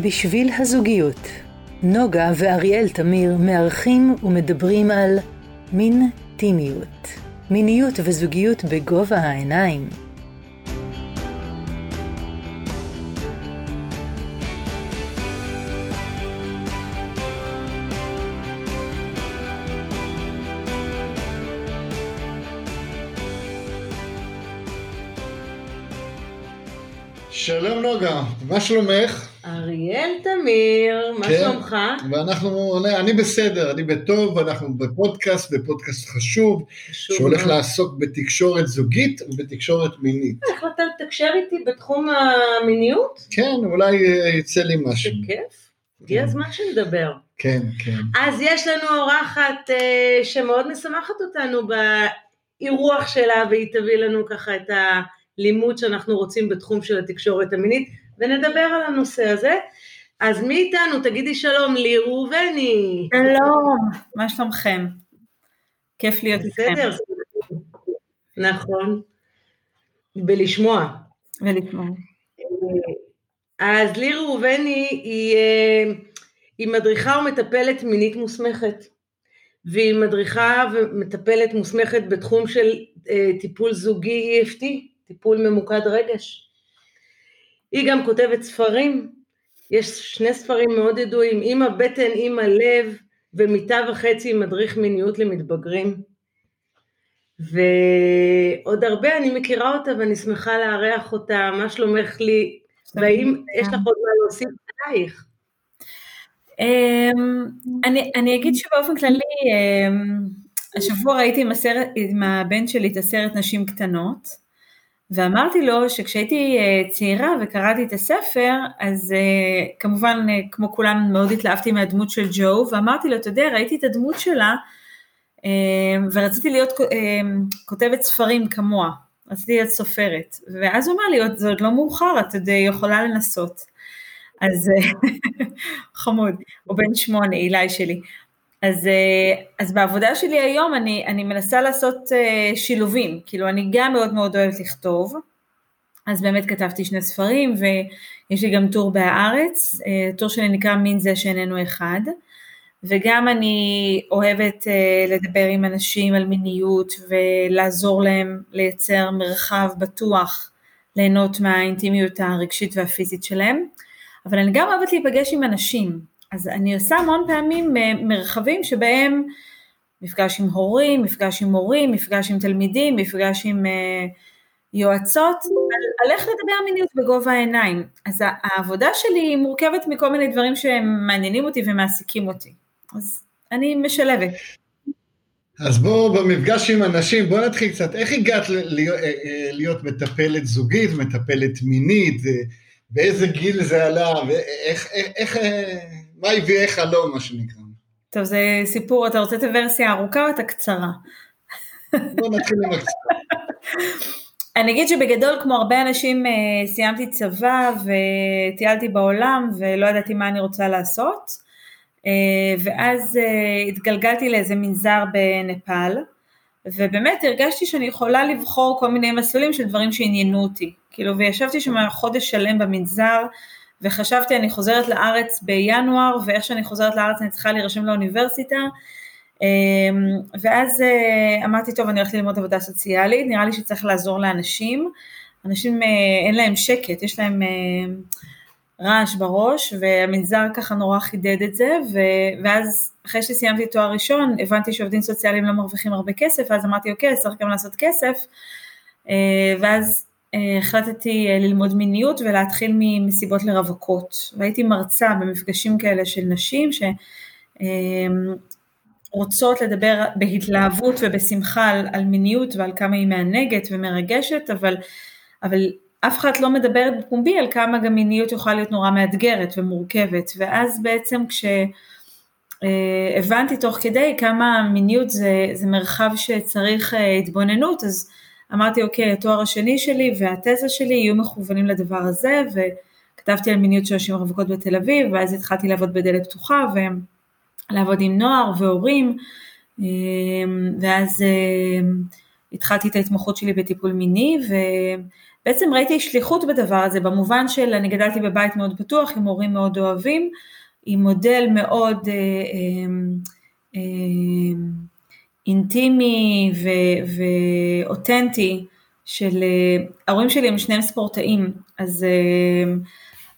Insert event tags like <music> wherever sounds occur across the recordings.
בשביל הזוגיות, נוגה ואריאל תמיר מארחים ומדברים על מין טימיות, מיניות וזוגיות בגובה העיניים. שלום נוגה, מה שלומך? אריאל תמיר, מה כן, שלומך? ואנחנו, אני בסדר, אני בטוב, אנחנו בפודקאסט, בפודקאסט חשוב, חשוב שהולך מאוד. לעסוק בתקשורת זוגית ובתקשורת מינית. איך אתה לתקשר איתי בתחום המיניות? כן, אולי אה, יצא לי משהו. זה כיף. הגיע הזמן שנדבר. כן, כן. אז יש לנו אורחת אה, שמאוד משמחת אותנו באירוח שלה, והיא תביא לנו ככה את הלימוד שאנחנו רוצים בתחום של התקשורת המינית, ונדבר על הנושא הזה. אז מי איתנו? תגידי שלום, לי ראובני. שלום, מה שלומכם? כיף להיות איתכם בסדר? נכון. בלשמוע. ולשמוע. אז לי ראובני היא, אה, היא מדריכה ומטפלת מינית מוסמכת, והיא מדריכה ומטפלת מוסמכת בתחום של אה, טיפול זוגי EFT, טיפול ממוקד רגש. היא גם כותבת ספרים, יש שני ספרים מאוד ידועים, עם הבטן, עם הלב, ומיטה וחצי מדריך מיניות למתבגרים. ועוד הרבה, אני מכירה אותה ואני שמחה לארח אותה, מה שלומך לי? והאם יש לך עוד מה להוסיף עלייך? אמ, אני, אני אגיד שבאופן כללי, אמ, השבוע ראיתי עם, הסרט, עם הבן שלי את הסרט נשים קטנות, ואמרתי לו שכשהייתי אה, צעירה וקראתי את הספר, אז אה, כמובן, אה, כמו כולם, מאוד התלהבתי מהדמות של ג'ו, ואמרתי לו, אתה יודע, ראיתי את הדמות שלה, ורציתי להיות כותבת ספרים כמוה, רציתי להיות סופרת, ואז הוא אמר לי, זה עוד לא מאוחר, את עוד יכולה לנסות. אז <laughs> חמוד, הוא בן שמונה, אילי שלי. אז, אז בעבודה שלי היום אני, אני מנסה לעשות שילובים, כאילו אני גם מאוד מאוד אוהבת לכתוב, אז באמת כתבתי שני ספרים ויש לי גם טור בהארץ, טור שלי נקרא מין זה שאיננו אחד, וגם אני אוהבת לדבר עם אנשים על מיניות ולעזור להם לייצר מרחב בטוח, ליהנות מהאינטימיות הרגשית והפיזית שלהם. אבל אני גם אוהבת להיפגש עם אנשים, אז אני עושה המון פעמים מרחבים שבהם מפגש עם הורים, מפגש עם מורים, מפגש עם תלמידים, מפגש עם uh, יועצות, על, על איך לדבר מיניות בגובה העיניים. אז העבודה שלי היא מורכבת מכל מיני דברים שמעניינים אותי ומעסיקים אותי, אז אני משלבת. אז בואו במפגש עם אנשים, בואו נתחיל קצת, איך הגעת להיות, להיות מטפלת זוגית, מטפלת מינית, באיזה גיל זה עלה, ואיך, איך, מה הביא חלום, מה שנקרא. טוב, זה סיפור, אתה רוצה את הוורסיה הארוכה או את הקצרה? בוא נתחיל עם הקצרה. <laughs> אני אגיד שבגדול, כמו הרבה אנשים, סיימתי צבא וטיילתי בעולם ולא ידעתי מה אני רוצה לעשות, ואז התגלגלתי לאיזה מנזר בנפאל, ובאמת הרגשתי שאני יכולה לבחור כל מיני מסלולים של דברים שעניינו אותי. כאילו, וישבתי שם חודש שלם במנזר, וחשבתי אני חוזרת לארץ בינואר, ואיך שאני חוזרת לארץ אני צריכה להירשם לאוניברסיטה, ואז אמרתי, טוב, אני הולכת ללמוד עבודה סוציאלית, נראה לי שצריך לעזור לאנשים, אנשים אין להם שקט, יש להם רעש בראש, והמנזר ככה נורא חידד את זה, ואז אחרי שסיימתי תואר ראשון, הבנתי שעובדים סוציאליים לא מרוויחים הרבה כסף, אז אמרתי, אוקיי, צריך גם לעשות כסף, ואז החלטתי ללמוד מיניות ולהתחיל ממסיבות לרווקות, והייתי מרצה במפגשים כאלה של נשים שרוצות לדבר בהתלהבות ובשמחה על, על מיניות ועל כמה היא מענגת ומרגשת, אבל, אבל אף אחד לא מדברת בפומבי על כמה גם מיניות יכולה להיות נורא מאתגרת ומורכבת, ואז בעצם כשהבנתי תוך כדי כמה מיניות זה, זה מרחב שצריך התבוננות, אז אמרתי אוקיי, התואר השני שלי והתזה שלי יהיו מכוונים לדבר הזה, וכתבתי על מיניות של נשים רווקות בתל אביב, ואז התחלתי לעבוד בדלת פתוחה, ולעבוד עם נוער והורים, ואז התחלתי את ההתמחות שלי בטיפול מיני, בעצם ראיתי שליחות בדבר הזה, במובן של אני גדלתי בבית מאוד פתוח, עם הורים מאוד אוהבים, עם מודל מאוד אה, אה, אה, אינטימי ו- ואותנטי של אה, ההורים שלי הם שניהם ספורטאים, אז, אה,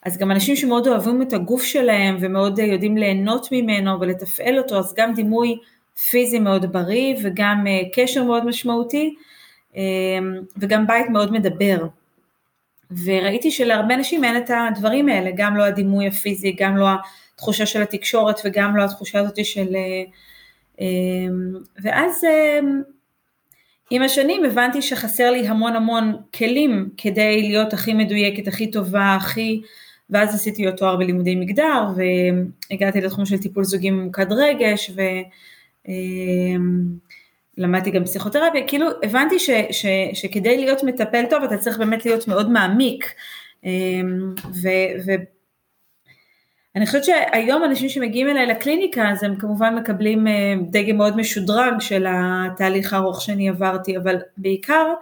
אז גם אנשים שמאוד אוהבים את הגוף שלהם ומאוד יודעים ליהנות ממנו ולתפעל אותו, אז גם דימוי פיזי מאוד בריא וגם אה, קשר מאוד משמעותי וגם בית מאוד מדבר. וראיתי שלהרבה אנשים אין את הדברים האלה, גם לא הדימוי הפיזי, גם לא התחושה של התקשורת וגם לא התחושה הזאת של... ואז עם השנים הבנתי שחסר לי המון המון כלים כדי להיות הכי מדויקת, הכי טובה, הכי... ואז עשיתי עוד תואר בלימודי מגדר, והגעתי לתחום של טיפול זוגי ממוקד רגש, ולמדתי גם פסיכותרפיה, כאילו הבנתי ש, ש, שכדי להיות מטפל טוב אתה צריך באמת להיות מאוד מעמיק, ו, ו, אני חושבת שהיום אנשים שמגיעים אליי לקליניקה אז הם כמובן מקבלים אה, דגם מאוד משודרג של התהליך הארוך שאני עברתי, אבל בעיקר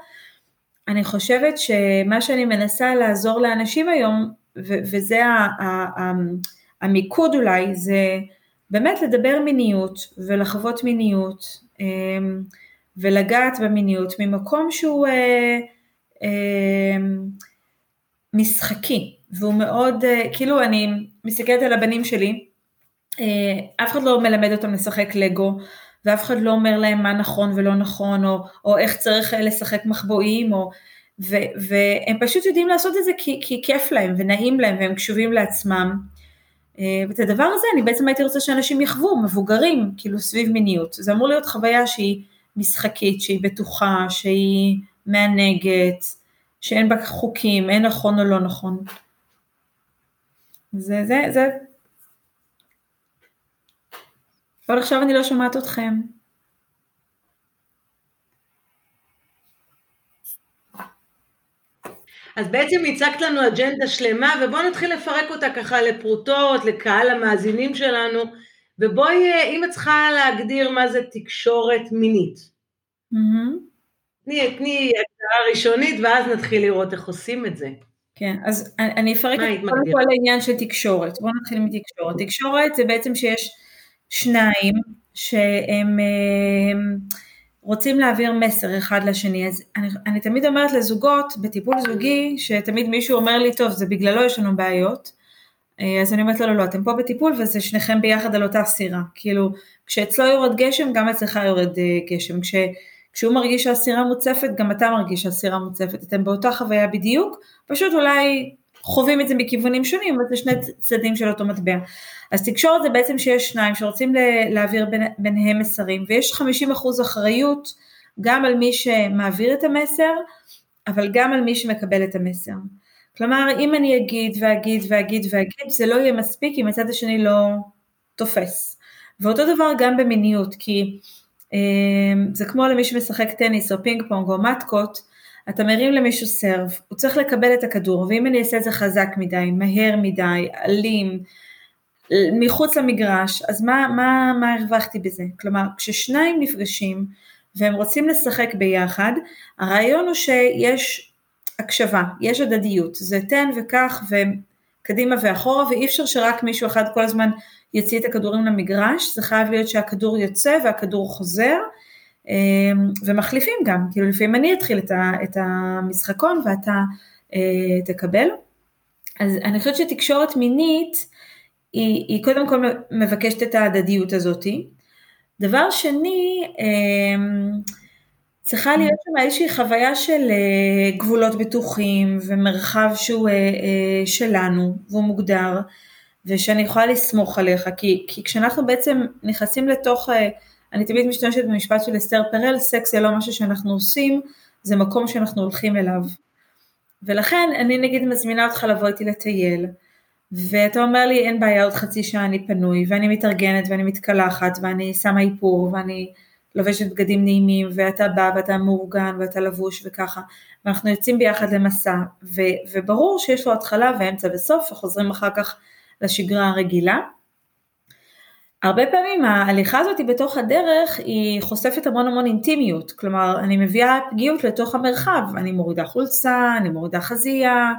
אני חושבת שמה שאני מנסה לעזור לאנשים היום, ו- וזה המיקוד אולי, זה באמת לדבר מיניות ולחוות מיניות אמ, ולגעת במיניות ממקום שהוא אה, אה, משחקי, והוא מאוד, כאילו אני מסתכלת על הבנים שלי, אה, אף אחד לא מלמד אותם לשחק לגו, ואף אחד לא אומר להם מה נכון ולא נכון, או, או איך צריך אה, לשחק מחבואים, או, ו, והם פשוט יודעים לעשות את זה כי, כי כיף להם ונעים להם והם קשובים לעצמם. אה, ואת הדבר הזה אני בעצם הייתי רוצה שאנשים יחוו, מבוגרים, כאילו סביב מיניות. זה אמור להיות חוויה שהיא משחקית, שהיא בטוחה, שהיא מענגת, שאין בה חוקים, אין נכון או לא נכון. זה, זה, זה. אבל עכשיו אני לא שומעת אתכם. אז בעצם הצגת לנו אג'נדה שלמה, ובואו נתחיל לפרק אותה ככה לפרוטות, לקהל המאזינים שלנו, ובואי, אם את צריכה להגדיר מה זה תקשורת מינית. Mm-hmm. תני, תני הגדרה ראשונית, ואז נתחיל לראות איך עושים את זה. כן, אז אני אפרק את כל כל העניין של תקשורת. בואו נתחיל מתקשורת. תקשורת זה בעצם שיש שניים שהם רוצים להעביר מסר אחד לשני. אז אני, אני תמיד אומרת לזוגות בטיפול זוגי, שתמיד מישהו אומר לי, טוב, זה בגללו יש לנו בעיות. אה, אז אני אומרת לו, לא, לא, אתם פה בטיפול וזה שניכם ביחד על אותה סירה. כאילו, כשאצלו יורד גשם, גם אצלך יורד אה, גשם. כש... כשהוא מרגיש שהסירה מוצפת, גם אתה מרגיש שהסירה מוצפת, אתם באותה חוויה בדיוק, פשוט אולי חווים את זה מכיוונים שונים, אבל זה שני צדדים של אותו מטבע. אז תקשורת זה בעצם שיש שניים שרוצים להעביר ביניהם מסרים, ויש 50% אחריות גם על מי שמעביר את המסר, אבל גם על מי שמקבל את המסר. כלומר, אם אני אגיד ואגיד ואגיד ואגיד, זה לא יהיה מספיק אם הצד השני לא תופס. ואותו דבר גם במיניות, כי זה כמו למי שמשחק טניס או פינג פונג או מטקות, אתה מרים למישהו serve, הוא צריך לקבל את הכדור, ואם אני אעשה את זה חזק מדי, מהר מדי, אלים, מחוץ למגרש, אז מה, מה, מה הרווחתי בזה? כלומר, כששניים נפגשים והם רוצים לשחק ביחד, הרעיון הוא שיש הקשבה, יש הדדיות, זה תן וכך וקדימה ואחורה, ואי אפשר שרק מישהו אחד כל הזמן יוציא את הכדורים למגרש, זה חייב להיות שהכדור יוצא והכדור חוזר, אמ, ומחליפים גם, כאילו לפעמים אני אתחיל את המשחקון ואתה אה, תקבל. אז אני חושבת שתקשורת מינית היא, היא קודם כל מבקשת את ההדדיות הזאתי. דבר שני, אמ, צריכה להיות שם איזושהי חוויה של אה, גבולות בטוחים ומרחב שהוא אה, שלנו והוא מוגדר. ושאני יכולה לסמוך עליך, כי, כי כשאנחנו בעצם נכנסים לתוך, אה, אני תמיד משתמשת במשפט של אסתר פרל, סקס זה לא משהו שאנחנו עושים, זה מקום שאנחנו הולכים אליו. ולכן אני נגיד מזמינה אותך לבוא איתי לטייל, ואתה אומר לי אין בעיה עוד חצי שעה אני פנוי, ואני מתארגנת ואני מתקלחת, ואני שמה איפור, ואני לובשת בגדים נעימים, ואתה בא ואתה מאורגן ואתה לבוש וככה, ואנחנו יוצאים ביחד למסע, ו, וברור שיש לו התחלה ואמצע וסוף, וחוזרים אחר כך לשגרה הרגילה. הרבה פעמים ההליכה הזאת בתוך הדרך היא חושפת המון המון אינטימיות, כלומר אני מביאה פגיעות לתוך המרחב, אני מורידה חולצה, אני מורידה חזייה,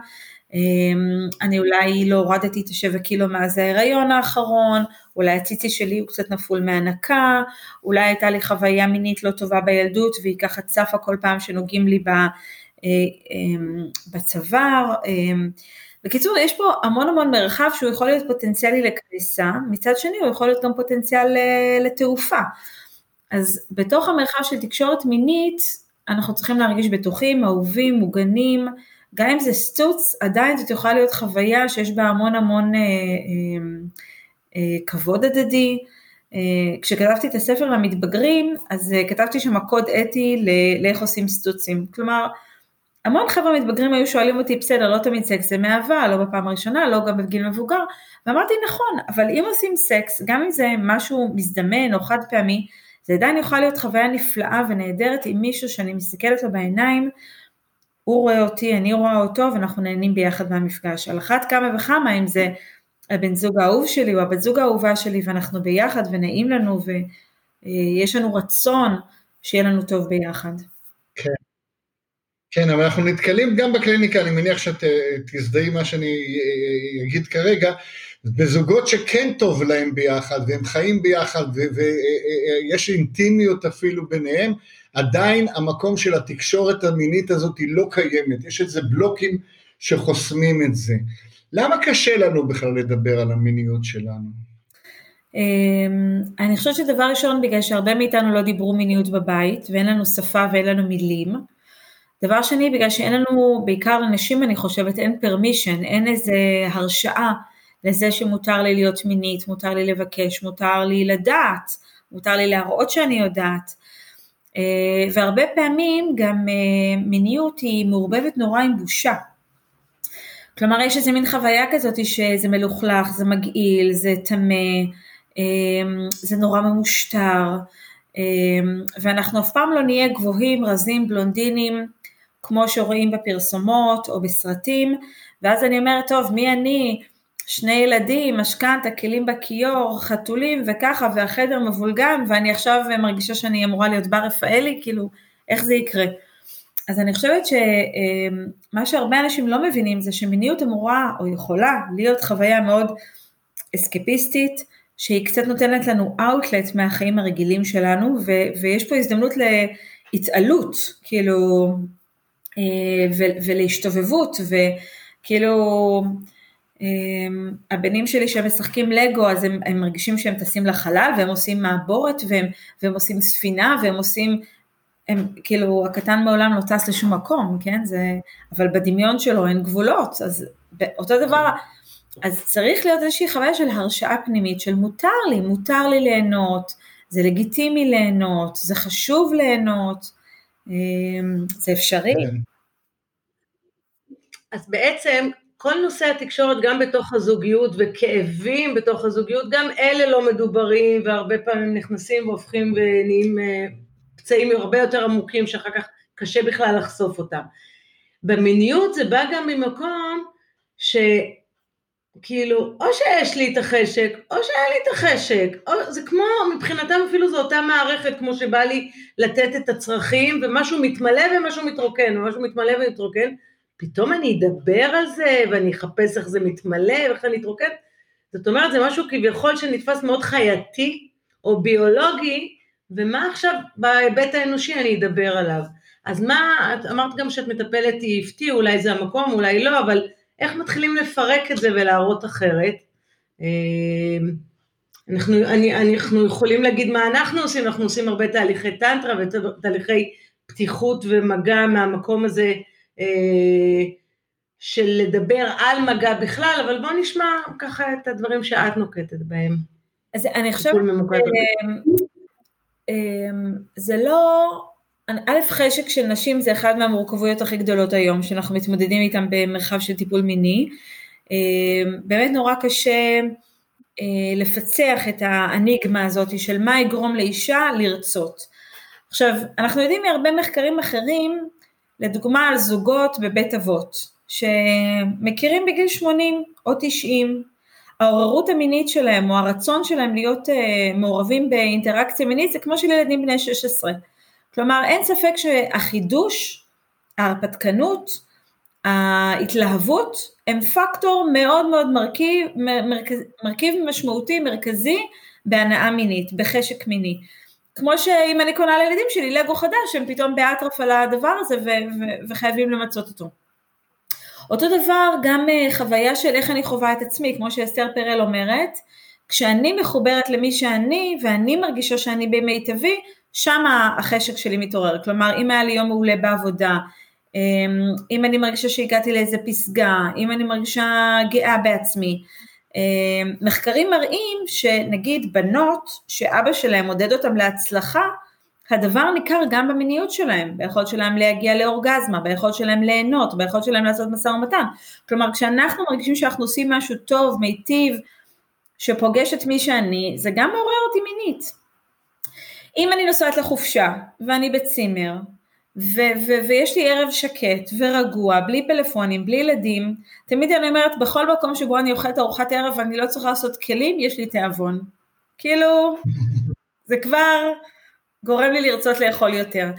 אמ, אני אולי לא הורדתי את השבע קילו מאז ההיריון האחרון, אולי הציצי שלי הוא קצת נפול מהנקה, אולי הייתה לי חוויה מינית לא טובה בילדות והיא ככה צפה כל פעם שנוגעים לי אה, אמ, בצוואר. בקיצור, יש פה המון המון מרחב שהוא יכול להיות פוטנציאלי לקריסה, מצד שני הוא יכול להיות גם פוטנציאל אה, לתעופה. אז בתוך המרחב של תקשורת מינית, אנחנו צריכים להרגיש בטוחים, אהובים, מוגנים, גם אם זה סטוץ, עדיין זאת יכולה להיות חוויה שיש בה המון המון אה, אה, אה, כבוד הדדי. אה, כשכתבתי את הספר למתבגרים, אז אה, כתבתי שם קוד אתי לאיך עושים סטוצים. כלומר, המון חבר'ה מתבגרים היו שואלים אותי, בסדר, לא תמיד סקס זה מאהבה, לא בפעם הראשונה, לא גם בגיל מבוגר, ואמרתי, נכון, אבל אם עושים סקס, גם אם זה משהו מזדמן או חד פעמי, זה עדיין יכול להיות חוויה נפלאה ונהדרת עם מישהו שאני מסתכלת לו בעיניים, הוא רואה אותי, אני רואה אותו, ואנחנו נהנים ביחד מהמפגש. על אחת כמה וכמה, אם זה הבן זוג האהוב שלי או הבת זוג האהובה שלי, ואנחנו ביחד ונעים לנו, ויש לנו רצון שיהיה לנו טוב ביחד. כן. כן, אבל אנחנו נתקלים גם בקליניקה, אני מניח שאת אה, תזדהי מה שאני אה, אה, אגיד כרגע, בזוגות שכן טוב להם ביחד, והם חיים ביחד, ויש אינטימיות אפילו ביניהם, עדיין המקום של התקשורת המינית הזאת היא לא קיימת, יש איזה בלוקים שחוסמים את זה. למה קשה לנו בכלל לדבר על המיניות שלנו? אמ, אני חושבת שדבר ראשון, בגלל שהרבה מאיתנו לא דיברו מיניות בבית, ואין לנו שפה ואין לנו מילים. דבר שני, בגלל שאין לנו, בעיקר לנשים אני חושבת, אין פרמישן, אין איזה הרשאה לזה שמותר לי להיות מינית, מותר לי לבקש, מותר לי לדעת, מותר לי להראות שאני יודעת. אה, והרבה פעמים גם אה, מיניות היא מעורבבת נורא עם בושה. כלומר יש איזה מין חוויה כזאת שזה מלוכלך, זה מגעיל, זה טמא, אה, זה נורא ממושטר, ואנחנו אף פעם לא נהיה גבוהים, רזים, בלונדינים, כמו שרואים בפרסומות או בסרטים, ואז אני אומרת, טוב, מי אני? שני ילדים, משכנתה, כלים בכיור, חתולים וככה, והחדר מבולגן, ואני עכשיו מרגישה שאני אמורה להיות בר רפאלי, כאילו, איך זה יקרה? אז אני חושבת שמה שהרבה אנשים לא מבינים זה שמיניות אמורה או יכולה להיות חוויה מאוד אסקפיסטית, שהיא קצת נותנת לנו אאוטלט מהחיים הרגילים שלנו, ו- ויש פה הזדמנות להתעלות, כאילו, אה, ולהשתובבות, וכאילו, אמ, הבנים שלי שהם משחקים לגו אז הם, הם מרגישים שהם טסים לחלל והם עושים מעבורת והם, והם עושים ספינה והם עושים, הם כאילו הקטן מעולם לא טס לשום מקום, כן, זה, אבל בדמיון שלו אין גבולות, אז אותו דבר, אז צריך להיות איזושהי חוויה של הרשאה פנימית של מותר לי, מותר לי ליהנות, זה לגיטימי ליהנות, זה חשוב ליהנות, זה אפשרי. כן. אז בעצם כל נושא התקשורת גם בתוך הזוגיות וכאבים בתוך הזוגיות, גם אלה לא מדוברים והרבה פעמים נכנסים והופכים ונהיים אה, פצעים הרבה יותר עמוקים שאחר כך קשה בכלל לחשוף אותם. במיניות זה בא גם ממקום שכאילו, או שיש לי את החשק, או שאין לי את החשק, או זה כמו, מבחינתם אפילו זו אותה מערכת כמו שבא לי לתת את הצרכים ומשהו מתמלא ומשהו מתרוקן, ומשהו מתמלא ומתרוקן, פתאום אני אדבר על זה, ואני אחפש איך זה מתמלא, ואיך אני אתרוקן. זאת אומרת, זה משהו כביכול שנתפס מאוד חייתי, או ביולוגי, ומה עכשיו בהיבט האנושי אני אדבר עליו. אז מה, את אמרת גם שאת מטפלת EFT, אולי זה המקום, אולי לא, אבל איך מתחילים לפרק את זה ולהראות אחרת? אמ, אנחנו, אני, אנחנו יכולים להגיד מה אנחנו עושים, אנחנו עושים הרבה תהליכי טנטרה ותהליכי פתיחות ומגע מהמקום הזה אה, של לדבר על מגע בכלל, אבל בוא נשמע ככה את הדברים שאת נוקטת בהם. אז אני חושבת, זה לא, א', חשק של נשים זה אחד מהמורכבויות הכי גדולות היום, שאנחנו מתמודדים איתן במרחב של טיפול מיני. באמת נורא קשה אה, לפצח את האניגמה הזאת של מה יגרום לאישה לרצות. עכשיו, אנחנו יודעים מהרבה מחקרים אחרים לדוגמה על זוגות בבית אבות, שמכירים בגיל 80 או 90, העוררות המינית שלהם או הרצון שלהם להיות uh, מעורבים באינטראקציה מינית זה כמו של ילדים בני 16. כלומר אין ספק שהחידוש, ההרפתקנות, ההתלהבות הם פקטור מאוד מאוד מרכיב, מרכז, מרכיב משמעותי מרכזי בהנאה מינית, בחשק מיני. כמו שאם אני קונה לילדים שלי לגו חדש, הם פתאום באטרף על הדבר הזה ו- ו- וחייבים למצות אותו. אותו דבר גם אה, חוויה של איך אני חווה את עצמי, כמו שאסתר פרל אומרת, כשאני מחוברת למי שאני ואני מרגישה שאני במיטבי, שם החשק שלי מתעורר. כלומר, אם היה לי יום מעולה בעבודה, אמ, אם אני מרגישה שהגעתי לאיזה פסגה, אם אני מרגישה גאה בעצמי. אמ, מחקרים מראים שנגיד בנות שאבא שלהם מודד אותם להצלחה, הדבר ניכר גם במיניות שלהם, ביכולת שלהם להגיע לאורגזמה, ביכולת שלהם ליהנות, ביכולת שלהם לעשות משא ומתן. כלומר, כשאנחנו מרגישים שאנחנו עושים משהו טוב, מיטיב, שפוגש את מי שאני, זה גם מעורר אותי מינית. אם אני נוסעת לחופשה, ואני בצימר, ו- ו- ויש לי ערב שקט ורגוע, בלי פלאפונים, בלי ילדים, תמיד אני אומרת, בכל מקום שבו אני אוכלת ארוחת ערב ואני לא צריכה לעשות כלים, יש לי תיאבון. כאילו, זה כבר גורם לי לרצות לאכול יותר.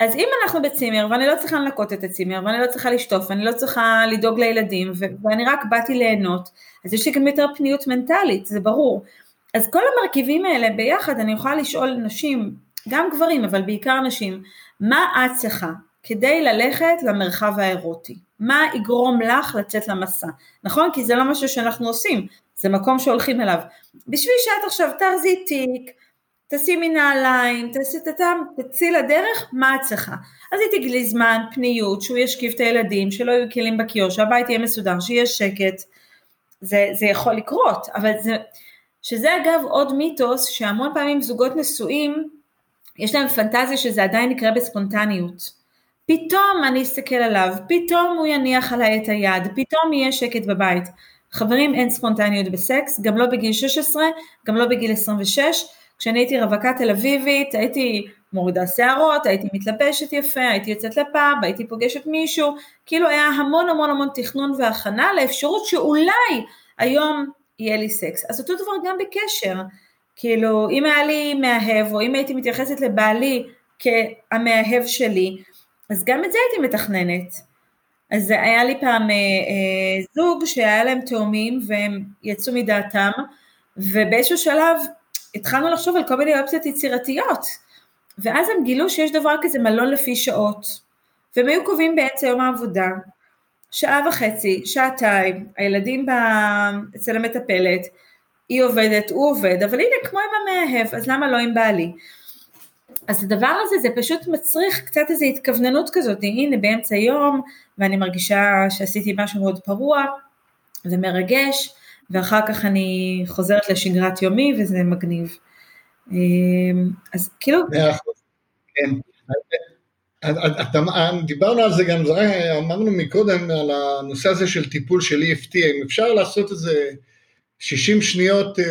אז אם אנחנו בצימר ואני לא צריכה לנקות את הצימר ואני לא צריכה לשטוף ואני לא צריכה לדאוג לילדים ו- ואני רק באתי ליהנות, אז יש לי גם יותר פניות מנטלית, זה ברור. אז כל המרכיבים האלה ביחד אני יכולה לשאול נשים, גם גברים אבל בעיקר נשים, מה את צריכה כדי ללכת למרחב האירוטי? מה יגרום לך לצאת למסע? נכון? כי זה לא משהו שאנחנו עושים, זה מקום שהולכים אליו. בשביל שאת עכשיו תרזי תיק, תשימי נעליים, תצאי לדרך, מה את צריכה? אז היא תגלי זמן, פניות, שהוא ישכיב את הילדים, שלא יהיו כלים בכיור, שהבית יהיה מסודר, שיהיה שקט, זה, זה יכול לקרות, אבל זה, שזה אגב עוד מיתוס שהמון פעמים זוגות נשואים, יש להם פנטזיה שזה עדיין יקרה בספונטניות. פתאום אני אסתכל עליו, פתאום הוא יניח עליי את היד, פתאום יהיה שקט בבית. חברים, אין ספונטניות בסקס, גם לא בגיל 16, גם לא בגיל 26, כשאני הייתי רווקה תל אביבית, הייתי מורידה שערות, הייתי מתלבשת יפה, הייתי יוצאת לפאב, הייתי פוגשת מישהו, כאילו היה המון המון המון תכנון והכנה לאפשרות שאולי היום יהיה לי סקס. אז אותו דבר גם בקשר, כאילו אם היה לי מאהב, או אם הייתי מתייחסת לבעלי כהמאהב שלי, אז גם את זה הייתי מתכננת. אז היה לי פעם אה, אה, זוג שהיה להם תאומים והם יצאו מדעתם, ובאיזשהו שלב התחלנו לחשוב על כל מיני אופציות יצירתיות, ואז הם גילו שיש דבר כזה מלון לפי שעות, והם היו קובעים באמצע יום העבודה, שעה וחצי, שעתיים, הילדים בא... אצל המטפלת, היא עובדת, הוא עובד, אבל הנה כמו עם המאהב, אז למה לא עם בעלי? אז הדבר הזה זה פשוט מצריך קצת איזו התכווננות כזאת, הנה באמצע יום ואני מרגישה שעשיתי משהו מאוד פרוע ומרגש, ואחר כך אני חוזרת לשגרת יומי וזה מגניב. אמ, אז כאילו... כן. דיברנו על זה גם, אמרנו מקודם על הנושא הזה של טיפול של EFT, אם אפשר לעשות איזה 60 שניות אה,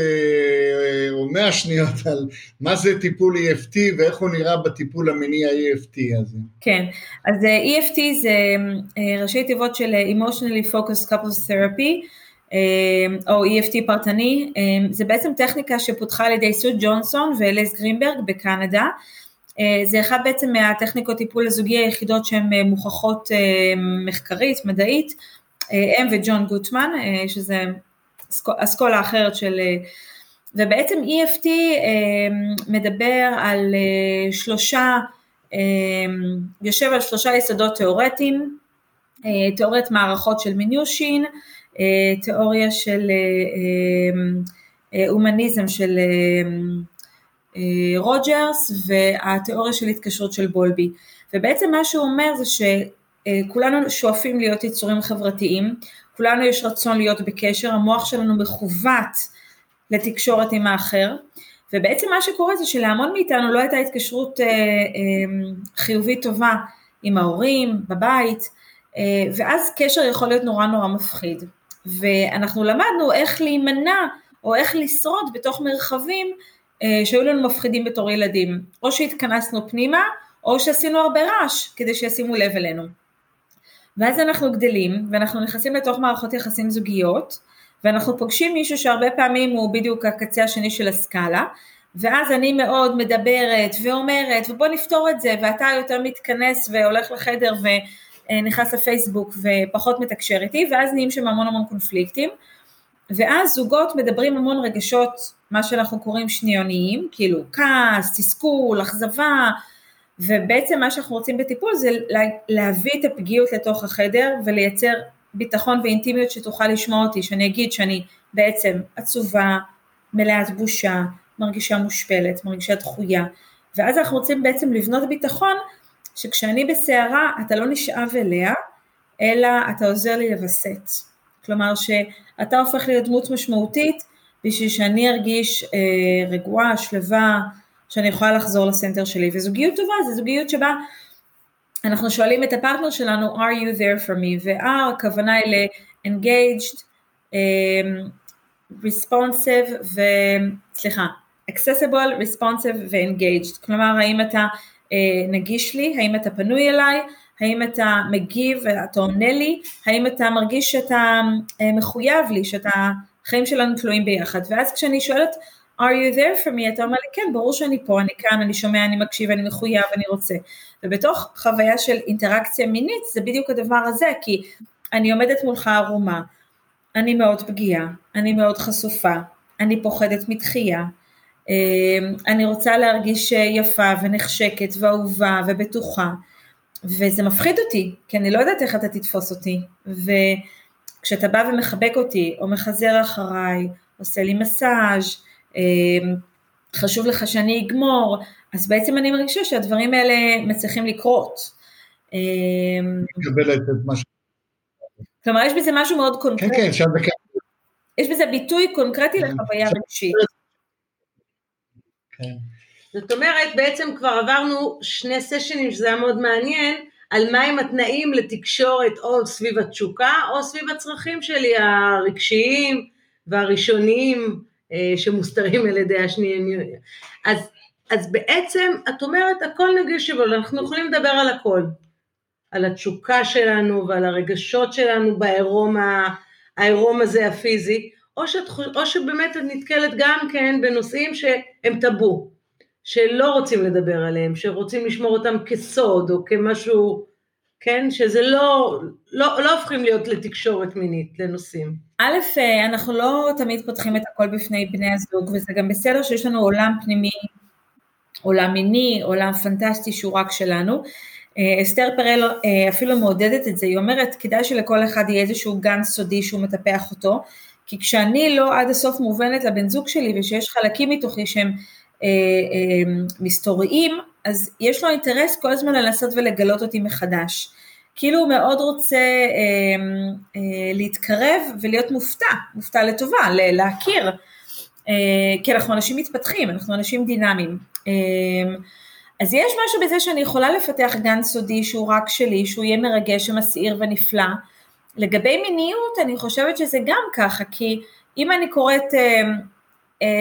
או 100 שניות על מה זה טיפול EFT ואיך הוא נראה בטיפול המיני ה-EFT הזה. כן, אז אה, EFT זה אה, ראשי תיבות של Emotionally Focused Couples Therapy, או EFT פרטני, זה בעצם טכניקה שפותחה על ידי סוד ג'ונסון ואלס גרינברג בקנדה, זה אחד בעצם מהטכניקות טיפול הזוגי היחידות שהן מוכחות מחקרית, מדעית, הם וג'ון גוטמן, שזה אסכולה אחרת של, ובעצם EFT מדבר על שלושה, יושב על שלושה יסודות תיאורטיים, תיאוריית מערכות של מיניושין, תיאוריה של הומניזם של רוג'רס והתיאוריה של התקשרות של בולבי. ובעצם מה שהוא אומר זה שכולנו שואפים להיות יצורים חברתיים, כולנו יש רצון להיות בקשר, המוח שלנו מכוות לתקשורת עם האחר, ובעצם מה שקורה זה שלהמון מאיתנו לא הייתה התקשרות אה, אה, חיובית טובה עם ההורים, בבית, אה, ואז קשר יכול להיות נורא נורא מפחיד. ואנחנו למדנו איך להימנע או איך לשרוד בתוך מרחבים אה, שהיו לנו מפחידים בתור ילדים, או שהתכנסנו פנימה, או שעשינו הרבה רעש כדי שישימו לב אלינו. ואז אנחנו גדלים ואנחנו נכנסים לתוך מערכות יחסים זוגיות, ואנחנו פוגשים מישהו שהרבה פעמים הוא בדיוק הקצה השני של הסקאלה, ואז אני מאוד מדברת ואומרת, ובוא נפתור את זה, ואתה יותר מתכנס והולך לחדר ונכנס לפייסבוק ופחות מתקשר איתי, ואז נהיים שם המון המון קונפליקטים, ואז זוגות מדברים המון רגשות, מה שאנחנו קוראים שניוניים, כאילו כעס, תסכול, אכזבה, ובעצם מה שאנחנו רוצים בטיפול זה להביא את הפגיעות לתוך החדר ולייצר ביטחון ואינטימיות שתוכל לשמוע אותי, שאני אגיד שאני בעצם עצובה, מלאת בושה, מרגישה מושפלת, מרגישה דחויה, ואז אנחנו רוצים בעצם לבנות ביטחון שכשאני בסערה אתה לא נשאב אליה, אלא אתה עוזר לי לווסת. כלומר שאתה הופך להיות דמות משמעותית בשביל שאני ארגיש אה, רגועה, שלווה, שאני יכולה לחזור לסנטר שלי. וזוגיות טובה זה זוגיות שבה אנחנו שואלים את הפרטנר שלנו, are you there for me? ו-R הכוונה היא ל-engaged, um, responsive ו... סליחה, accessible, responsive ו-engaged. כלומר, האם אתה uh, נגיש לי, האם אתה פנוי אליי, האם אתה מגיב ואתה עונה לי, האם אתה מרגיש שאתה uh, מחויב לי, שאתה, החיים שלנו תלויים ביחד. ואז כשאני שואלת, are you there for me? אתה אומר לי, כן, ברור שאני פה, אני כאן, אני שומע, אני מקשיב, אני מחויב, אני רוצה. ובתוך חוויה של אינטראקציה מינית זה בדיוק הדבר הזה, כי אני עומדת מולך ערומה, אני מאוד פגיעה, אני מאוד חשופה, אני פוחדת מתחייה, אמ, אני רוצה להרגיש יפה ונחשקת ואהובה ובטוחה, וזה מפחיד אותי, כי אני לא יודעת איך אתה תתפוס אותי, וכשאתה בא ומחבק אותי, או מחזר אחריי, עושה לי מסאז', אמ, חשוב לך שאני אגמור, אז בעצם אני מרגישה שהדברים האלה מצליחים לקרות. אמ, מקבלת את מה ש... כלומר, יש בזה משהו מאוד קונקרטי. כן, כן, אפשר לקבל. יש בזה ביטוי קונקרטי לחוויה רגשית. כן. זאת אומרת, בעצם כבר עברנו שני סשנים, שזה היה מאוד מעניין, על מהם התנאים לתקשורת או סביב התשוקה, או סביב הצרכים שלי הרגשיים והראשוניים. אה, שמוסתרים על ידי השניים. אז, אז בעצם את אומרת הכל נגיש אבל אנחנו יכולים לדבר על הכל, על התשוקה שלנו ועל הרגשות שלנו בעירום, העירום הזה הפיזי, או, שאת, או שבאמת את נתקלת גם כן בנושאים שהם טאבו, שלא רוצים לדבר עליהם, שרוצים לשמור אותם כסוד או כמשהו כן? שזה לא, לא, לא הופכים להיות לתקשורת מינית, לנושאים. א', אה, אנחנו לא תמיד פותחים את הכל בפני בני הזוג, וזה גם בסדר שיש לנו עולם פנימי, עולם מיני, עולם פנטסטי שהוא רק שלנו. אה, אסתר פרל אה, אפילו מעודדת את זה, היא אומרת, כדאי שלכל אחד יהיה איזשהו גן סודי שהוא מטפח אותו, כי כשאני לא עד הסוף מובנת לבן זוג שלי ושיש חלקים מתוכי שהם מסתוריים, אז יש לו אינטרס כל הזמן לנסות ולגלות אותי מחדש. כאילו הוא מאוד רוצה אה, אה, להתקרב ולהיות מופתע, מופתע לטובה, להכיר, אה, כי אנחנו אנשים מתפתחים, אנחנו אנשים דינמיים. אה, אז יש משהו בזה שאני יכולה לפתח גן סודי שהוא רק שלי, שהוא יהיה מרגש ומסעיר ונפלא. לגבי מיניות, אני חושבת שזה גם ככה, כי אם אני קוראת אה, אה,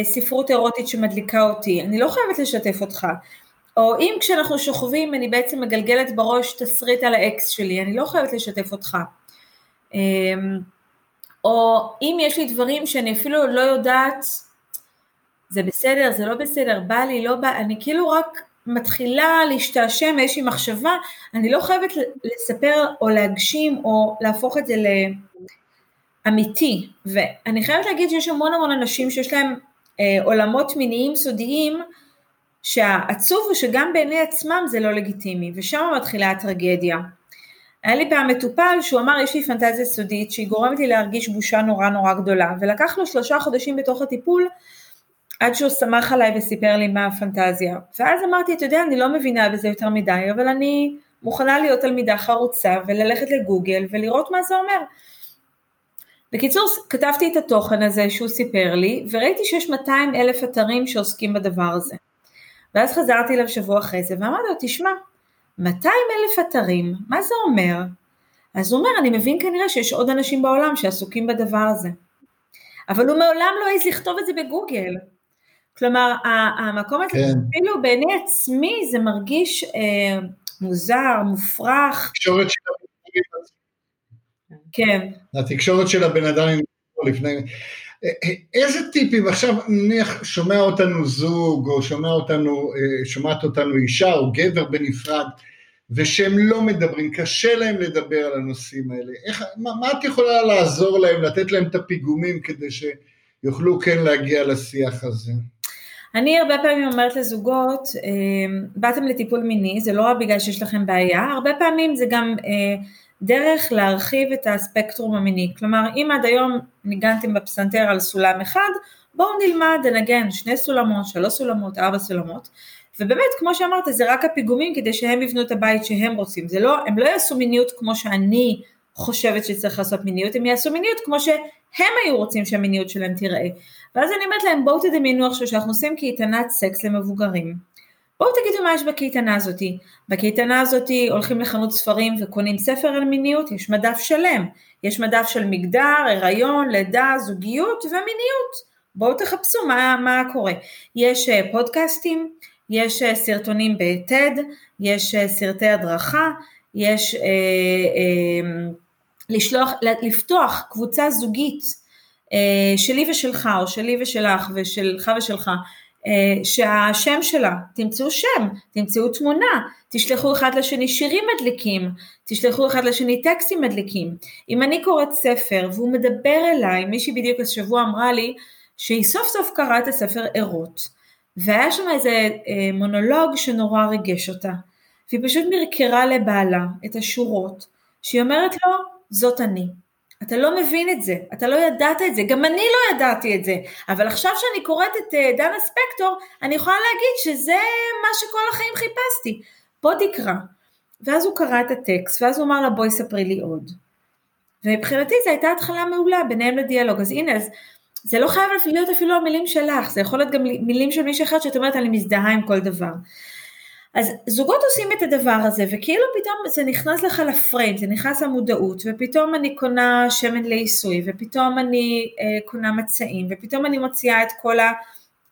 ספרות אירוטית שמדליקה אותי, אני לא חייבת לשתף אותך. או אם כשאנחנו שוכבים אני בעצם מגלגלת בראש תסריט על האקס שלי, אני לא חייבת לשתף אותך. אמ, או אם יש לי דברים שאני אפילו לא יודעת, זה בסדר, זה לא בסדר, בא לי, לא בא, אני כאילו רק מתחילה להשתעשע מאיזושהי מחשבה, אני לא חייבת לספר או להגשים או להפוך את זה לאמיתי. ואני חייבת להגיד שיש המון המון אנשים שיש להם אה, עולמות מיניים סודיים, שהעצוב הוא שגם בעיני עצמם זה לא לגיטימי, ושם מתחילה הטרגדיה. היה לי פעם מטופל שהוא אמר יש לי פנטזיה סודית שהיא גורמת לי להרגיש בושה נורא נורא גדולה, ולקח לו שלושה חודשים בתוך הטיפול עד שהוא שמח עליי וסיפר לי מה הפנטזיה. ואז אמרתי, אתה יודע, אני לא מבינה בזה יותר מדי, אבל אני מוכנה להיות תלמידה חרוצה וללכת לגוגל ולראות מה זה אומר. בקיצור, כתבתי את התוכן הזה שהוא סיפר לי, וראיתי שיש 200 אלף אתרים שעוסקים בדבר הזה. ואז חזרתי אליו שבוע אחרי זה ואמרתי לו, תשמע, 200 אלף אתרים, מה זה אומר? אז הוא אומר, אני מבין כנראה שיש עוד אנשים בעולם שעסוקים בדבר הזה. אבל הוא מעולם לא העז לכתוב את זה בגוגל. כלומר, המקום הזה, כן. אפילו בעיני עצמי זה מרגיש אה, מוזר, מופרך. התקשורת של כן. התקשורת של הבן אדם עם לפני... איזה טיפים, עכשיו נניח שומע אותנו זוג, או שומע אותנו, שומעת אותנו אישה או גבר בנפרד, ושהם לא מדברים, קשה להם לדבר על הנושאים האלה. איך, מה, מה את יכולה לעזור להם, לתת להם את הפיגומים כדי שיוכלו כן להגיע לשיח הזה? אני הרבה פעמים אומרת לזוגות, באתם לטיפול מיני, זה לא רק בגלל שיש לכם בעיה, הרבה פעמים זה גם דרך להרחיב את הספקטרום המיני. כלומר, אם עד היום ניגנתם בפסנתר על סולם אחד, בואו נלמד לנגן שני סולמות, שלוש סולמות, ארבע סולמות, ובאמת, כמו שאמרת, זה רק הפיגומים כדי שהם יבנו את הבית שהם רוצים. זה לא, הם לא יעשו מיניות כמו שאני חושבת שצריך לעשות מיניות, הם יעשו מיניות כמו שהם היו רוצים שהמיניות שלהם תיראה. ואז אני אומרת להם, בואו תדמיינו עכשיו שאנחנו עושים קייטנת סקס למבוגרים. בואו תגידו מה יש בקייטנה הזאתי. בקייטנה הזאתי הולכים לחנות ספרים וקונים ספר על מיניות, יש מדף שלם. יש מדף של מגדר, הריון, לידה, זוגיות ומיניות. בואו תחפשו מה, מה קורה. יש אה, פודקאסטים, יש אה, סרטונים ב-TED, יש אה, סרטי הדרכה, יש אה, אה, לשלוח, לפתוח קבוצה זוגית אה, שלי ושלך, או שלי ושלך, ושלך ושלך, שהשם שלה, תמצאו שם, תמצאו תמונה, תשלחו אחד לשני שירים מדליקים, תשלחו אחד לשני טקסטים מדליקים. אם אני קוראת ספר והוא מדבר אליי, מישהי בדיוק השבוע אמרה לי שהיא סוף סוף קראה את הספר ערות. והיה שם איזה אה, מונולוג שנורא ריגש אותה, והיא פשוט מרקרה לבעלה את השורות, שהיא אומרת לו, זאת אני. אתה לא מבין את זה, אתה לא ידעת את זה, גם אני לא ידעתי את זה, אבל עכשיו שאני קוראת את אה, דנה ספקטור, אני יכולה להגיד שזה מה שכל החיים חיפשתי. בוא תקרא. ואז הוא קרא את הטקסט, ואז הוא אמר לה בואי ספרי לי עוד. ומבחינתי זו הייתה התחלה מעולה ביניהם לדיאלוג, אז הנה, אז זה לא חייב להיות אפילו המילים שלך, זה יכול להיות גם מילים של מישהו אחר שאת אומרת אני מזדהה עם כל דבר. אז זוגות עושים את הדבר הזה וכאילו פתאום זה נכנס לך לפריים, זה נכנס למודעות ופתאום אני קונה שמן לעיסוי ופתאום אני אה, קונה מצעים ופתאום אני מוציאה את כל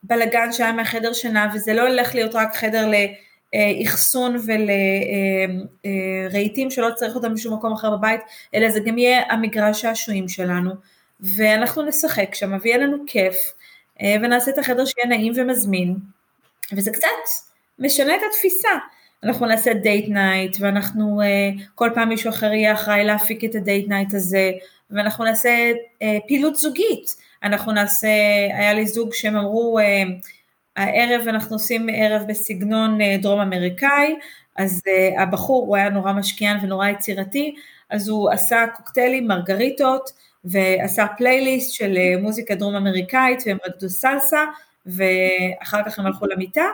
הבלגן שהיה מהחדר שינה וזה לא הולך להיות רק חדר לאחסון ולרהיטים אה, שלא צריך אותם בשום מקום אחר בבית אלא זה גם יהיה המגרש שעשועים שלנו. ואנחנו נשחק שם ויהיה לנו כיף, אה, ונעשה את החדר שיהיה נעים ומזמין, וזה קצת משנה את התפיסה. אנחנו נעשה date night, ואנחנו, אה, כל פעם מישהו אחר יהיה אחראי להפיק את ה date night הזה, ואנחנו נעשה אה, פעילות זוגית. אנחנו נעשה, היה לי זוג שהם אמרו, הערב אנחנו עושים ערב בסגנון דרום אמריקאי, אז הבחור הוא היה נורא משקיען ונורא יצירתי, אז הוא עשה קוקטיילים, מרגריטות, ועשה פלייליסט של אה, מוזיקה דרום אמריקאית והם רקדו סלסה ואחר כך הם הלכו למיטה,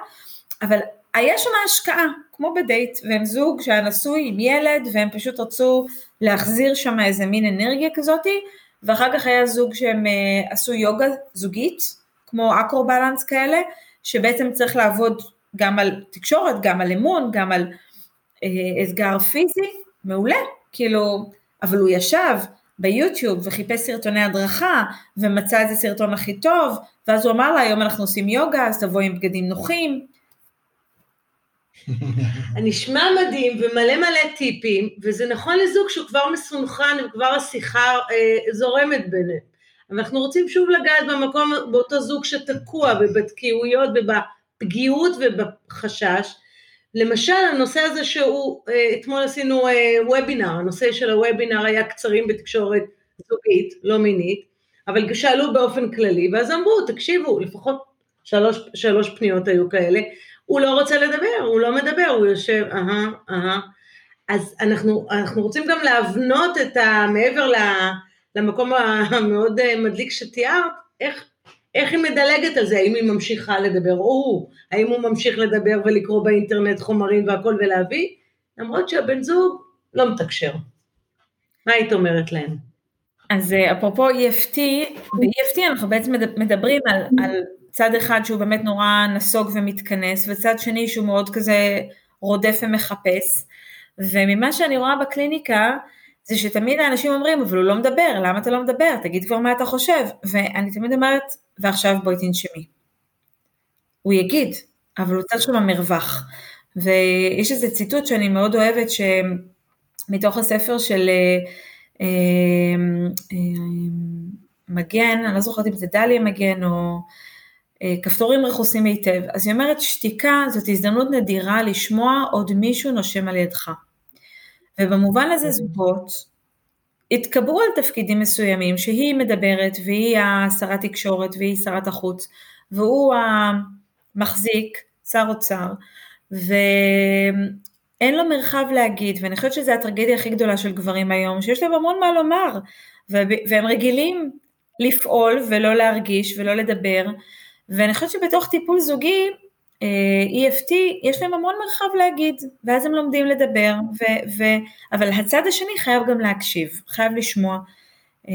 אבל היה שם השקעה, כמו בדייט, והם זוג שהיה נשוי עם ילד והם פשוט רצו להחזיר שם איזה מין אנרגיה כזאתי, ואחר כך היה זוג שהם uh, עשו יוגה זוגית, כמו אקרו בלנס כאלה, שבעצם צריך לעבוד גם על תקשורת, גם על אמון, גם על uh, אתגר פיזי, מעולה, כאילו, אבל הוא ישב ביוטיוב וחיפש סרטוני הדרכה ומצא איזה סרטון הכי טוב ואז הוא אמר לה היום אנחנו עושים יוגה אז תבואי עם בגדים נוחים. <laughs> נשמע מדהים ומלא מלא טיפים וזה נכון לזוג שהוא כבר מסונכרן וכבר השיחה אה, זורמת ביניהם. אנחנו רוצים שוב לגעת במקום באותו זוג שתקוע ובתקיעויות ובפגיעות ובחשש למשל הנושא הזה שהוא, אה, אתמול עשינו וובינר, אה, הנושא של הוובינר היה קצרים בתקשורת זוגית, לא מינית, אבל שאלו באופן כללי, ואז אמרו, תקשיבו, לפחות שלוש, שלוש פניות היו כאלה, הוא לא רוצה לדבר, הוא לא מדבר, הוא יושב, אהה, אהה. אז אנחנו, אנחנו רוצים גם להבנות את ה... מעבר למקום המאוד אה, מדליק שתיארת, איך, איך היא מדלגת על זה, האם היא ממשיכה לדבר או הוא, האם הוא ממשיך לדבר ולקרוא באינטרנט חומרים והכל ולהביא, למרות שהבן זוג לא מתקשר. מה היית אומרת להם? אז אה, אפרופו EFT, ב-EFT אנחנו בעצם מדברים על, על צד אחד שהוא באמת נורא נסוג ומתכנס, וצד שני שהוא מאוד כזה רודף ומחפש, וממה שאני רואה בקליניקה, זה שתמיד האנשים אומרים, אבל הוא לא מדבר, למה אתה לא מדבר? תגיד כבר מה אתה חושב. ואני תמיד אומרת, ועכשיו בואי תנשמי. הוא יגיד, אבל הוא צריך שם מרווח. ויש איזה ציטוט שאני מאוד אוהבת, שמתוך הספר של אה, אה, מגן, אני לא זוכרת אם זה דליה מגן או אה, כפתורים רכוסים היטב, אז היא אומרת שתיקה זאת הזדמנות נדירה לשמוע עוד מישהו נושם על ידך. ובמובן הזה זוגות התקבעו על תפקידים מסוימים שהיא מדברת והיא השרת תקשורת והיא שרת החוץ והוא המחזיק, שר אוצר, ואין לו מרחב להגיד, ואני חושבת שזו הטרגדיה הכי גדולה של גברים היום, שיש להם המון מה לומר, והם רגילים לפעול ולא להרגיש ולא לדבר, ואני חושבת שבתוך טיפול זוגי, אה, EFT, יש להם המון מרחב להגיד, ואז הם לומדים לדבר, ו, ו, אבל הצד השני חייב גם להקשיב, חייב לשמוע. אה,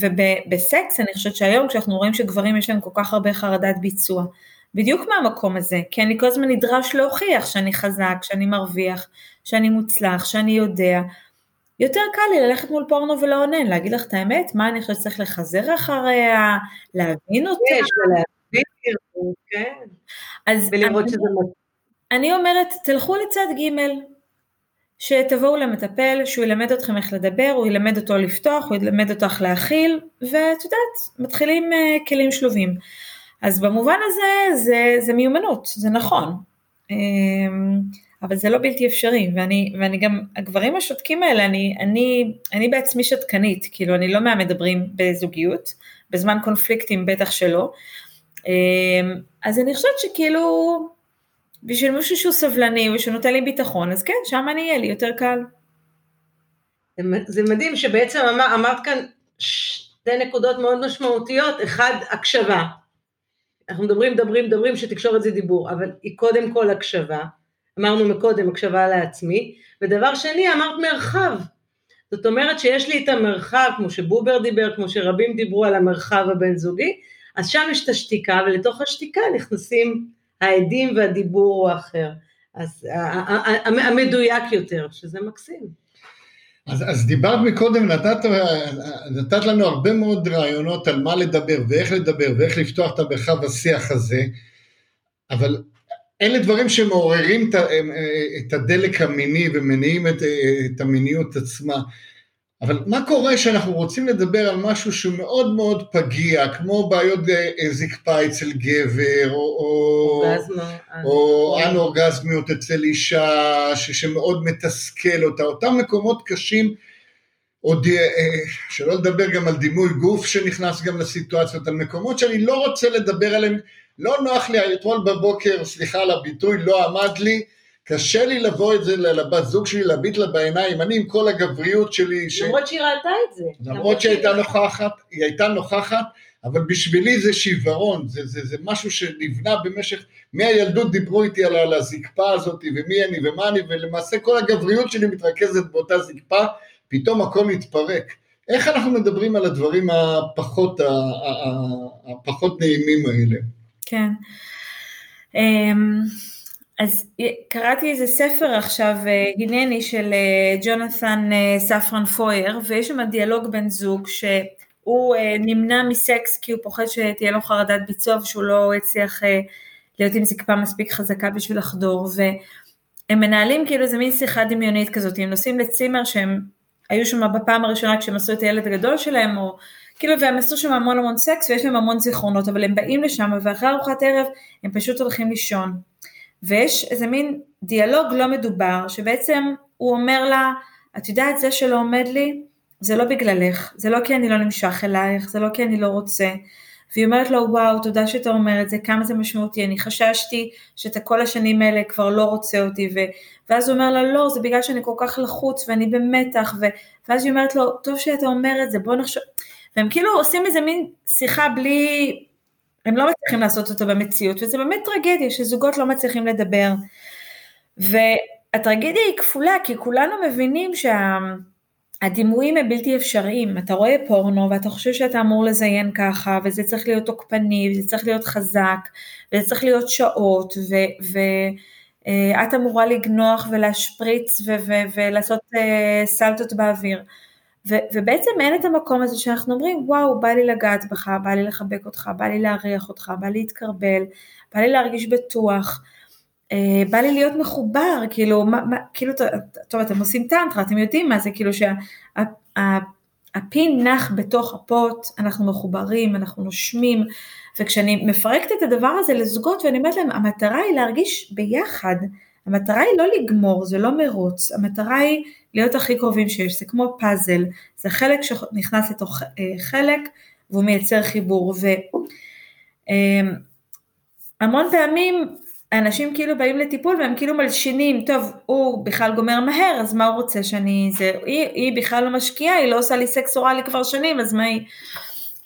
ובסקס אני חושבת שהיום כשאנחנו רואים שגברים יש להם כל כך הרבה חרדת ביצוע, בדיוק מהמקום הזה, כי אני כל הזמן נדרש להוכיח שאני חזק, שאני מרוויח, שאני מוצלח, שאני יודע. יותר קל לי ללכת מול פורנו ולאונן, להגיד לך את האמת, מה אני חושבת שצריך לחזר אחריה, להבין אותה. יש, ולהבין, כן. אז ולראות אני, שזה... אני אומרת, תלכו לצד ג', שתבואו למטפל, שהוא ילמד אתכם איך לדבר, הוא ילמד אותו לפתוח, הוא ילמד אותך להכיל, ואת יודעת, מתחילים uh, כלים שלובים. אז במובן הזה זה, זה מיומנות, זה נכון, um, אבל זה לא בלתי אפשרי, ואני, ואני גם, הגברים השותקים האלה, אני, אני, אני בעצמי שתקנית, כאילו אני לא מהמדברים בזוגיות, בזמן קונפליקטים בטח שלא, um, אז אני חושבת שכאילו, בשביל מישהו שהוא סבלני ושנותן לי ביטחון, אז כן, שם אני אהיה לי יותר קל. זה מדהים שבעצם אמר, אמרת כאן שתי נקודות מאוד משמעותיות, אחד, הקשבה. אנחנו מדברים, מדברים, מדברים שתקשורת זה דיבור, אבל היא קודם כל הקשבה. אמרנו מקודם, הקשבה לעצמי. ודבר שני, אמרת מרחב. זאת אומרת שיש לי את המרחב, כמו שבובר דיבר, כמו שרבים דיברו על המרחב הבין זוגי, אז שם יש את השתיקה, ולתוך השתיקה נכנסים העדים והדיבור הוא אחר. אז המדויק יותר, שזה מקסים. אז, אז דיברת מקודם, נתת, נתת לנו הרבה מאוד רעיונות על מה לדבר ואיך לדבר ואיך לפתוח את המרחב השיח הזה, אבל אלה דברים שמעוררים את הדלק המיני ומניעים את, את המיניות עצמה. אבל מה קורה כשאנחנו רוצים לדבר על משהו שהוא מאוד מאוד פגיע, כמו בעיות אה, אה, זקפה אצל גבר, או, או אנאורגזמיות אצל אישה, שמאוד מתסכל אותה, אותם מקומות קשים, עוד, אה, שלא לדבר גם על דימוי גוף שנכנס גם לסיטואציות, על מקומות שאני לא רוצה לדבר עליהם, לא נוח לי, אתמול בבוקר, סליחה על הביטוי, לא עמד לי, קשה לי לבוא את זה לבת זוג שלי, להביט לה בעיניים, אני עם כל הגבריות שלי. ש... למרות שהיא ראתה את זה. למרות שהיא הייתה נוכחת, היא הייתה נוכחת, אבל בשבילי זה שיוורון, זה, זה, זה משהו שנבנה במשך, מהילדות דיברו איתי על, על הזקפה הזאת, ומי אני ומה אני, ולמעשה כל הגבריות שלי מתרכזת באותה זקפה, פתאום הכל מתפרק. איך אנחנו מדברים על הדברים הפחות, הפחות נעימים האלה? כן. אמ, אז קראתי איזה ספר עכשיו, אה, הנני, של אה, ג'ונת'ן אה, ספרן פויר, ויש שם דיאלוג בן זוג שהוא נמנע מסקס כי הוא פוחד שתהיה לו חרדת ביצוע ושהוא לא הצליח להיות עם זקפה מספיק חזקה בשביל לחדור, והם מנהלים כאילו איזה מין שיחה דמיונית כזאת, הם נוסעים לצימר שהם היו שם בפעם הראשונה כשהם עשו את הילד הגדול שלהם, או כאילו והם עשו שם המון המון סקס ויש להם המון זיכרונות, אבל הם באים לשם ואחרי ארוחת ערב הם פשוט הולכים לישון. ויש איזה מין דיאלוג לא מדובר, שבעצם הוא אומר לה, את יודעת, זה שלא עומד לי, זה לא בגללך, זה לא כי אני לא נמשך אלייך, זה לא כי אני לא רוצה. והיא אומרת לו, וואו, תודה שאתה אומר את זה, כמה זה משמעותי, אני חששתי שאתה כל השנים האלה כבר לא רוצה אותי, ו... ואז הוא אומר לה, לא, זה בגלל שאני כל כך לחוץ ואני במתח, ו... ואז היא אומרת לו, טוב שאתה אומר את זה, בוא נחשוב, והם כאילו עושים איזה מין שיחה בלי, הם לא מצליחים לעשות אותו במציאות, וזה באמת טרגדיה שזוגות לא מצליחים לדבר. והטרגדיה היא כפולה, כי כולנו מבינים שהדימויים שה... הם בלתי אפשריים. אתה רואה פורנו ואתה חושב שאתה אמור לזיין ככה, וזה צריך להיות תוקפני, וזה צריך להיות חזק, וזה צריך להיות שעות, ו... ו... אה, את אמורה לגנוח ולהשפריץ ו- ו- ולעשות uh, סלטות באוויר. ו- ובעצם אין את המקום הזה שאנחנו אומרים, וואו, בא לי לגעת בך, בא לי לחבק אותך, בא לי להריח אותך, בא לי להתקרבל, בא לי להרגיש בטוח, אה, בא לי להיות מחובר, כאילו, מה, מה, כאילו, טוב, אתם עושים טנטרה, אתם יודעים מה זה, כאילו שהפגיעה הפין נח בתוך הפוט, אנחנו מחוברים, אנחנו נושמים, וכשאני מפרקת את הדבר הזה לזוגות ואני אומרת להם, המטרה היא להרגיש ביחד, המטרה היא לא לגמור, זה לא מרוץ, המטרה היא להיות הכי קרובים שיש, זה כמו פאזל, זה חלק שנכנס לתוך אה, חלק והוא מייצר חיבור, והמון אה, פעמים אנשים כאילו באים לטיפול והם כאילו מלשינים, טוב, הוא בכלל גומר מהר, אז מה הוא רוצה שאני, זה, היא, היא בכלל לא משקיעה, היא לא עושה לי סקס אוראלי כבר שנים, אז מה היא...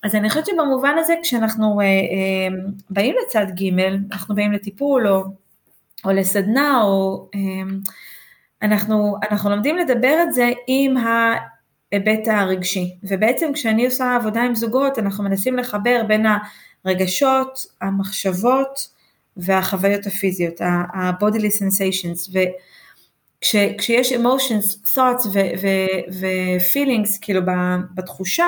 אז אני חושבת שבמובן הזה כשאנחנו אה, אה, באים לצד ג', אנחנו באים לטיפול או, או לסדנה, או אה, אנחנו, אנחנו לומדים לדבר את זה עם ההיבט הרגשי, ובעצם כשאני עושה עבודה עם זוגות, אנחנו מנסים לחבר בין הרגשות, המחשבות, והחוויות הפיזיות, ה-bodily sensations, וכשיש emotions, thoughts ו-feelings כאילו בתחושה,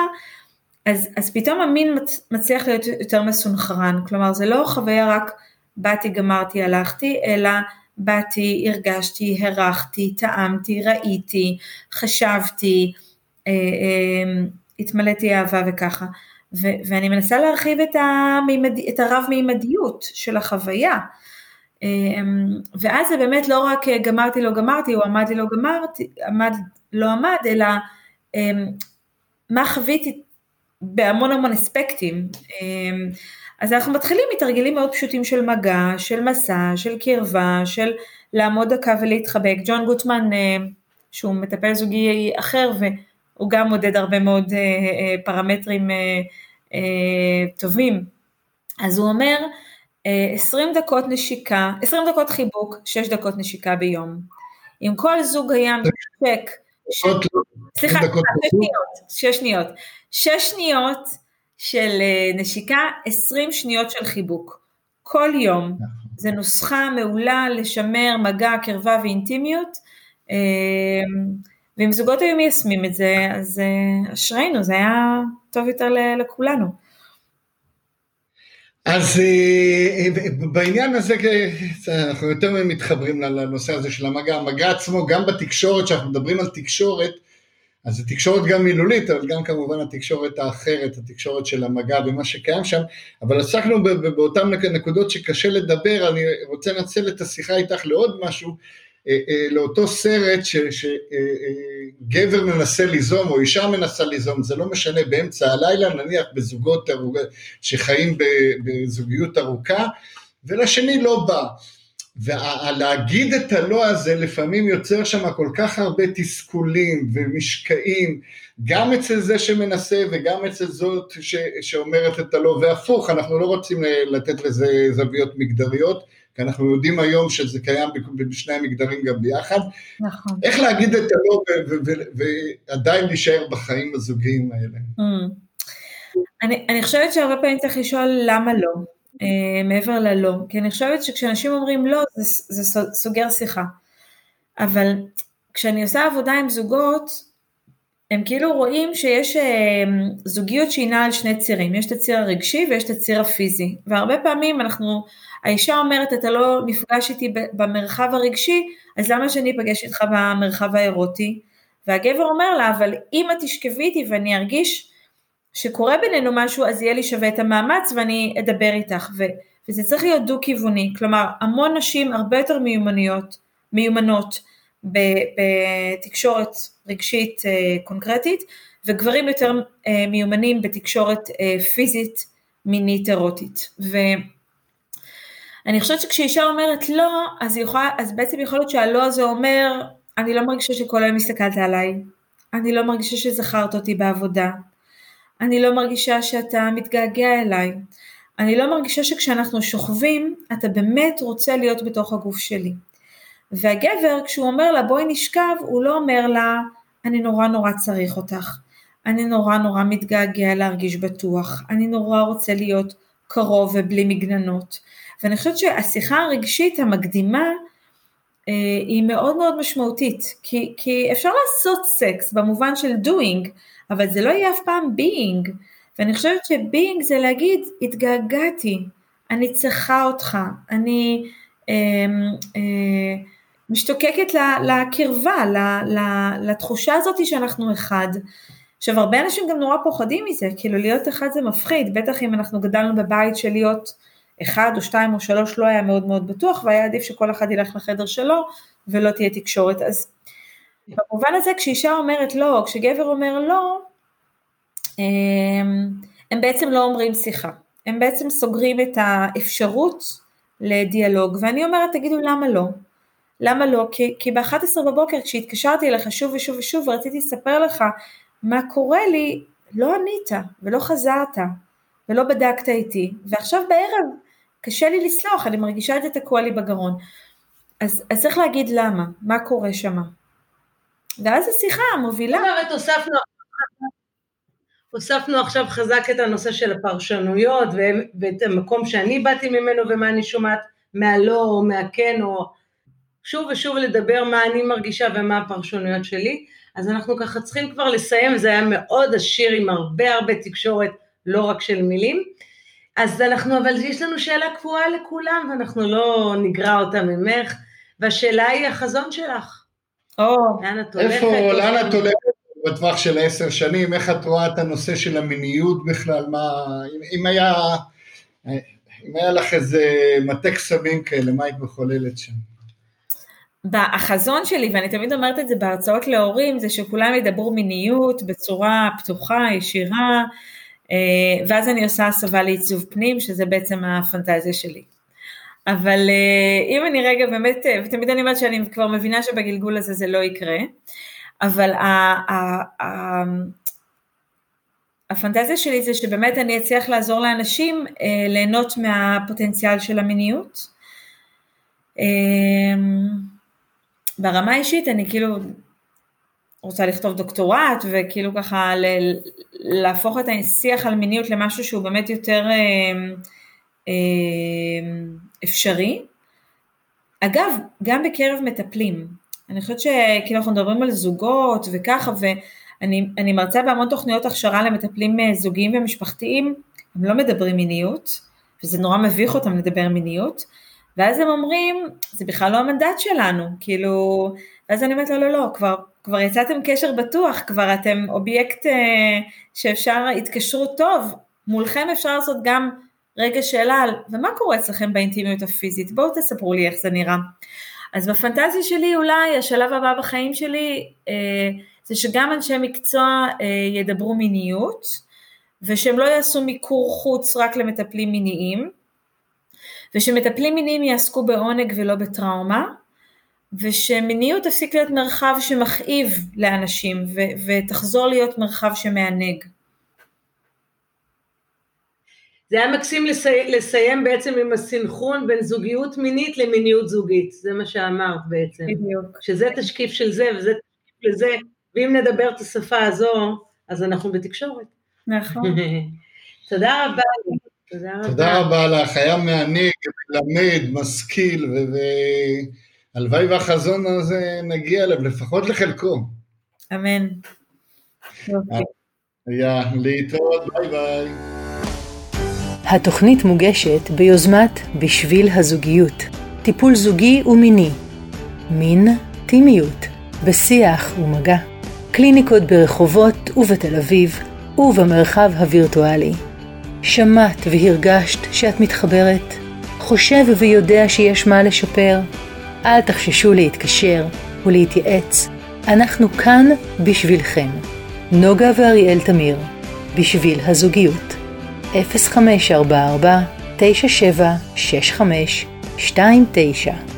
אז, אז פתאום המין מצליח להיות יותר מסונכרן, כלומר זה לא חוויה רק באתי, גמרתי, הלכתי, אלא באתי, הרגשתי, הרחתי, טעמתי, ראיתי, חשבתי, אה, אה, התמלאתי אהבה וככה. ו- ואני מנסה להרחיב את, המימד, את הרב-מימדיות של החוויה. אמ, ואז זה באמת לא רק אה, גמרתי לא גמרתי או עמד לי לא גמרתי, עמד לא עמד, אלא מה חוויתי בהמון המון אספקטים. אז אנחנו מתחילים מתרגילים מאוד פשוטים של מגע, של מסע, של קרבה, של לעמוד דקה ולהתחבק. ג'ון גוטמן, אה, שהוא מטפל זוגי אחר, והוא גם מודד הרבה מאוד אה, פרמטרים אה, טובים. אז הוא אומר, 20 אה, דקות נשיקה, 20 דקות חיבוק, 6 דקות נשיקה ביום. אם כל זוג היה משק, סליחה, 6 שניות, 6 שניות, 6 שניות של אה, נשיקה, 20 שניות של חיבוק. כל יום. נכון. זה נוסחה מעולה לשמר מגע, קרבה ואינטימיות. ואם זוגות היו מיישמים את זה, אז אשרינו, זה היה טוב יותר לכולנו. אז אה, בעניין הזה אנחנו יותר מתחברים לנושא הזה של המגע, המגע עצמו גם בתקשורת, כשאנחנו מדברים על תקשורת, אז זו תקשורת גם מילולית, אבל גם כמובן התקשורת האחרת, התקשורת של המגע ומה שקיים שם, אבל עסקנו באותן נקודות שקשה לדבר, אני רוצה לנצל את השיחה איתך לעוד משהו, אה, אה, לאותו סרט שגבר אה, מנסה ליזום או אישה מנסה ליזום, זה לא משנה, באמצע הלילה, נניח בזוגות שחיים בזוגיות ארוכה, ולשני לא בא. ולהגיד את הלא הזה לפעמים יוצר שם כל כך הרבה תסכולים ומשקעים, גם אצל זה שמנסה וגם אצל זאת ש, שאומרת את הלא, והפוך, אנחנו לא רוצים לתת לזה זוויות מגדריות, כי אנחנו יודעים היום שזה קיים בשני המגדרים גם ביחד. נכון. איך להגיד את הלא ועדיין להישאר בחיים הזוגיים האלה? Mm. אני, אני חושבת שהרבה פעמים צריך לשאול למה לא, מעבר ללא, כי אני חושבת שכשאנשים אומרים לא, זה, זה סוגר שיחה. אבל כשאני עושה עבודה עם זוגות, הם כאילו רואים שיש אה, זוגיות שהיא נעה על שני צירים, יש את הציר הרגשי ויש את הציר הפיזי, והרבה פעמים אנחנו האישה אומרת, אתה לא נפגש איתי במרחב הרגשי, אז למה שאני אפגש איתך במרחב האירוטי? והגבר אומר לה, אבל אם את תשכבי איתי ואני ארגיש שקורה בינינו משהו, אז יהיה לי שווה את המאמץ ואני אדבר איתך. ו, וזה צריך להיות דו-כיווני, כלומר, המון נשים הרבה יותר מיומנויות, מיומנות בתקשורת רגשית אה, קונקרטית, וגברים יותר אה, מיומנים בתקשורת אה, פיזית מינית אירוטית. ו... אני חושבת שכשאישה אומרת לא, אז, יכולה, אז בעצם יכול להיות שהלא הזה אומר, אני לא מרגישה שכל היום הסתכלת עליי, אני לא מרגישה שזכרת אותי בעבודה, אני לא מרגישה שאתה מתגעגע אליי, אני לא מרגישה שכשאנחנו שוכבים, אתה באמת רוצה להיות בתוך הגוף שלי. והגבר, כשהוא אומר לה בואי נשכב, הוא לא אומר לה, אני נורא נורא צריך אותך, אני נורא נורא מתגעגע להרגיש בטוח, אני נורא רוצה להיות קרוב ובלי מגננות. ואני חושבת שהשיחה הרגשית המקדימה אה, היא מאוד מאוד משמעותית, כי, כי אפשר לעשות סקס במובן של doing, אבל זה לא יהיה אף פעם being, ואני חושבת ש-being זה להגיד, התגעגעתי, אני צריכה אותך, אני אה, אה, משתוקקת לקרבה, לתחושה הזאת שאנחנו אחד, עכשיו הרבה אנשים גם נורא פוחדים מזה, כאילו להיות אחד זה מפחיד, בטח אם אנחנו גדלנו בבית של להיות אחד או שתיים או שלוש לא היה מאוד מאוד בטוח והיה עדיף שכל אחד ילך לחדר שלו ולא תהיה תקשורת. אז במובן הזה כשאישה אומרת לא, או כשגבר אומר לא, הם, הם בעצם לא אומרים שיחה, הם בעצם סוגרים את האפשרות לדיאלוג ואני אומרת תגידו למה לא, למה לא? כי, כי ב-11 בבוקר כשהתקשרתי אליך שוב ושוב ושוב ורציתי לספר לך מה קורה לי, לא ענית ולא חזרת ולא בדקת איתי, ועכשיו בערב קשה לי לסלוח, אני מרגישה את זה תקוע לי בגרון. אז, אז צריך להגיד למה, מה קורה שמה. ואז השיחה מובילה. זאת אומרת, הוספנו, הוספנו עכשיו חזק את הנושא של הפרשנויות ואת המקום שאני באתי ממנו ומה אני שומעת מהלא או מהכן או שוב ושוב לדבר מה אני מרגישה ומה הפרשנויות שלי. אז אנחנו ככה צריכים כבר לסיים, זה היה מאוד עשיר עם הרבה הרבה תקשורת, לא רק של מילים. אז אנחנו, אבל יש לנו שאלה קבועה לכולם, ואנחנו לא נגרע אותה ממך, והשאלה היא החזון שלך. או, לאן את הולכת? איפה, לאן את הולכת בטווח של עשר שנים? איך את רואה את הנושא של המיניות בכלל? מה, אם, אם היה, אם היה לך איזה מטה קסמים כאלה, מה היית מחוללת שם? החזון שלי, ואני תמיד אומרת את זה בהרצאות להורים, זה שכולם ידברו מיניות בצורה פתוחה, ישירה, אה, ואז אני עושה הסבה לעיצוב פנים, שזה בעצם הפנטזיה שלי. אבל אה, אם אני רגע באמת, אה, ותמיד אני אומרת שאני כבר מבינה שבגלגול הזה זה לא יקרה, אבל הפנטזיה שלי זה שבאמת אני אצליח לעזור לאנשים ליהנות מהפוטנציאל של המיניות. ברמה האישית אני כאילו רוצה לכתוב דוקטורט וכאילו ככה ל- להפוך את השיח על מיניות למשהו שהוא באמת יותר אה, אה, אפשרי. אגב, גם בקרב מטפלים, אני חושבת שכאילו אנחנו מדברים על זוגות וככה ואני מרצה בהמון תוכניות הכשרה למטפלים אה, זוגיים ומשפחתיים, הם לא מדברים מיניות וזה נורא מביך אותם לדבר מיניות ואז הם אומרים, זה בכלל לא המנדט שלנו, כאילו, ואז אני אומרת, לא, לא, לא, כבר, כבר יצאתם קשר בטוח, כבר אתם אובייקט אה, שאפשר, התקשרות טוב, מולכם אפשר לעשות גם רגע שאלה על, ומה קורה אצלכם באינטימיות הפיזית? בואו תספרו לי איך זה נראה. אז בפנטזיה שלי אולי השלב הבא בחיים שלי אה, זה שגם אנשי מקצוע אה, ידברו מיניות, ושהם לא יעשו מיקור חוץ רק למטפלים מיניים, ושמטפלים מיניים יעסקו בעונג ולא בטראומה, ושמיניות תפסיק להיות מרחב שמכאיב לאנשים ו- ותחזור להיות מרחב שמענג. זה היה מקסים לסי... לסיים בעצם עם הסנכרון בין זוגיות מינית למיניות זוגית, זה מה שאמרת בעצם. בדיוק. שזה תשקיף של זה וזה תשקיף לזה, ואם נדבר את השפה הזו, אז אנחנו בתקשורת. נכון. <laughs> תודה רבה. תודה רבה לך, היה מעניג, מלמד, משכיל, והלוואי והחזון הזה נגיע אליו, לפחות לחלקו. אמן. היה, להתראות, ביי ביי. התוכנית מוגשת ביוזמת בשביל הזוגיות, טיפול זוגי ומיני, מין, טימיות, בשיח ומגע, קליניקות ברחובות ובתל אביב ובמרחב הווירטואלי. שמעת והרגשת שאת מתחברת? חושב ויודע שיש מה לשפר? אל תחששו להתקשר ולהתייעץ, אנחנו כאן בשבילכם. נוגה ואריאל תמיר, בשביל הזוגיות. 0544 9765 29